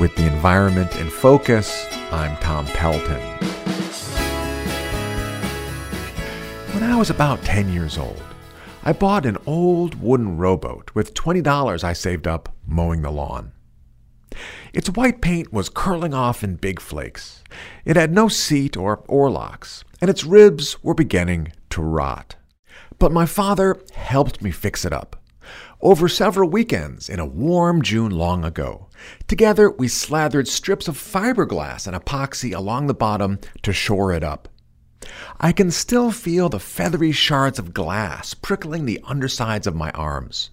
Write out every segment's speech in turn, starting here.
With the environment in focus, I'm Tom Pelton. When I was about 10 years old, I bought an old wooden rowboat with $20 I saved up mowing the lawn. Its white paint was curling off in big flakes. It had no seat or oarlocks, and its ribs were beginning to rot. But my father helped me fix it up. Over several weekends in a warm June long ago, together we slathered strips of fiberglass and epoxy along the bottom to shore it up. I can still feel the feathery shards of glass prickling the undersides of my arms.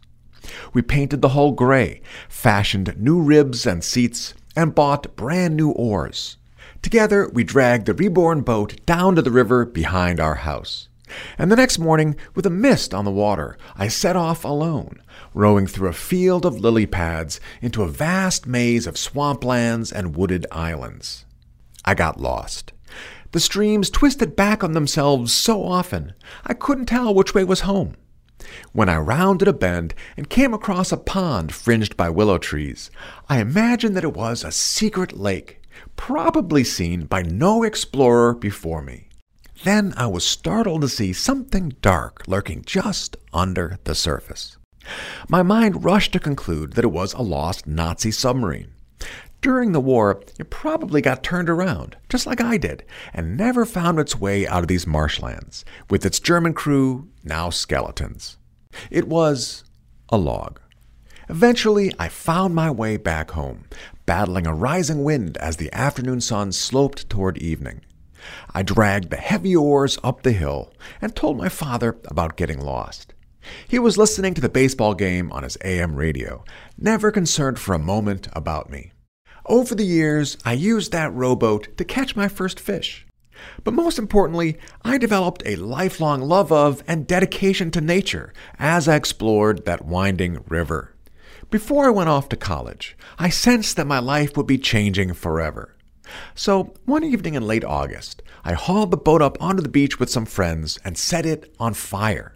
We painted the hull gray, fashioned new ribs and seats, and bought brand new oars. Together, we dragged the reborn boat down to the river behind our house. And the next morning, with a mist on the water, I set off alone, rowing through a field of lily pads into a vast maze of swamplands and wooded islands. I got lost. The streams twisted back on themselves so often, I couldn't tell which way was home. When I rounded a bend and came across a pond fringed by willow trees, I imagined that it was a secret lake, probably seen by no explorer before me. Then I was startled to see something dark lurking just under the surface. My mind rushed to conclude that it was a lost Nazi submarine. During the war, it probably got turned around, just like I did, and never found its way out of these marshlands, with its German crew now skeletons. It was a log. Eventually, I found my way back home, battling a rising wind as the afternoon sun sloped toward evening. I dragged the heavy oars up the hill and told my father about getting lost. He was listening to the baseball game on his AM radio, never concerned for a moment about me. Over the years, I used that rowboat to catch my first fish. But most importantly, I developed a lifelong love of and dedication to nature as I explored that winding river. Before I went off to college, I sensed that my life would be changing forever. So, one evening in late August, I hauled the boat up onto the beach with some friends and set it on fire.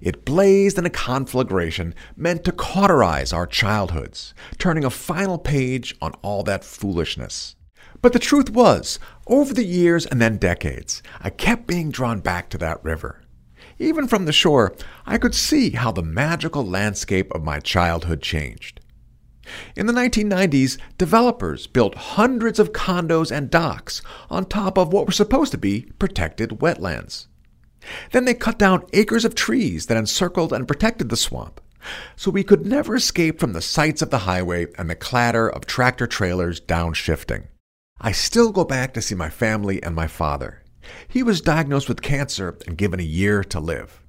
It blazed in a conflagration meant to cauterize our childhoods, turning a final page on all that foolishness. But the truth was, over the years and then decades, I kept being drawn back to that river. Even from the shore, I could see how the magical landscape of my childhood changed. In the 1990s, developers built hundreds of condos and docks on top of what were supposed to be protected wetlands. Then they cut down acres of trees that encircled and protected the swamp, so we could never escape from the sights of the highway and the clatter of tractor trailers downshifting. I still go back to see my family and my father. He was diagnosed with cancer and given a year to live.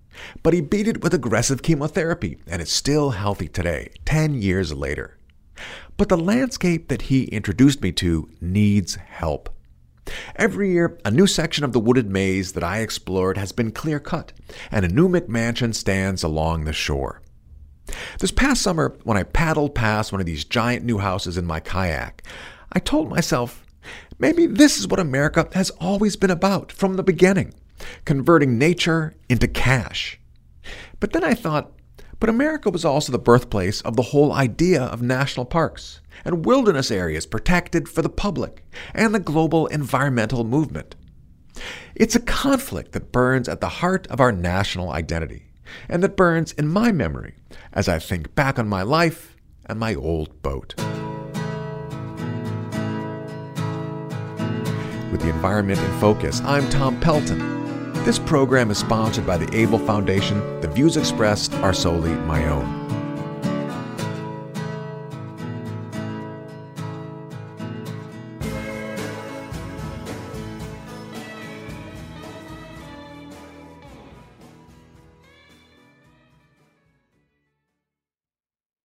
But he beat it with aggressive chemotherapy and is still healthy today, 10 years later. But the landscape that he introduced me to needs help. Every year, a new section of the wooded maze that I explored has been clear cut, and a new McMansion stands along the shore. This past summer, when I paddled past one of these giant new houses in my kayak, I told myself, maybe this is what America has always been about from the beginning converting nature into cash. But then I thought, but America was also the birthplace of the whole idea of national parks and wilderness areas protected for the public, and the global environmental movement. It's a conflict that burns at the heart of our national identity, and that burns in my memory as I think back on my life and my old boat. With the environment in focus, I'm Tom Pelton. This program is sponsored by the Abell Foundation. The views expressed are solely my own.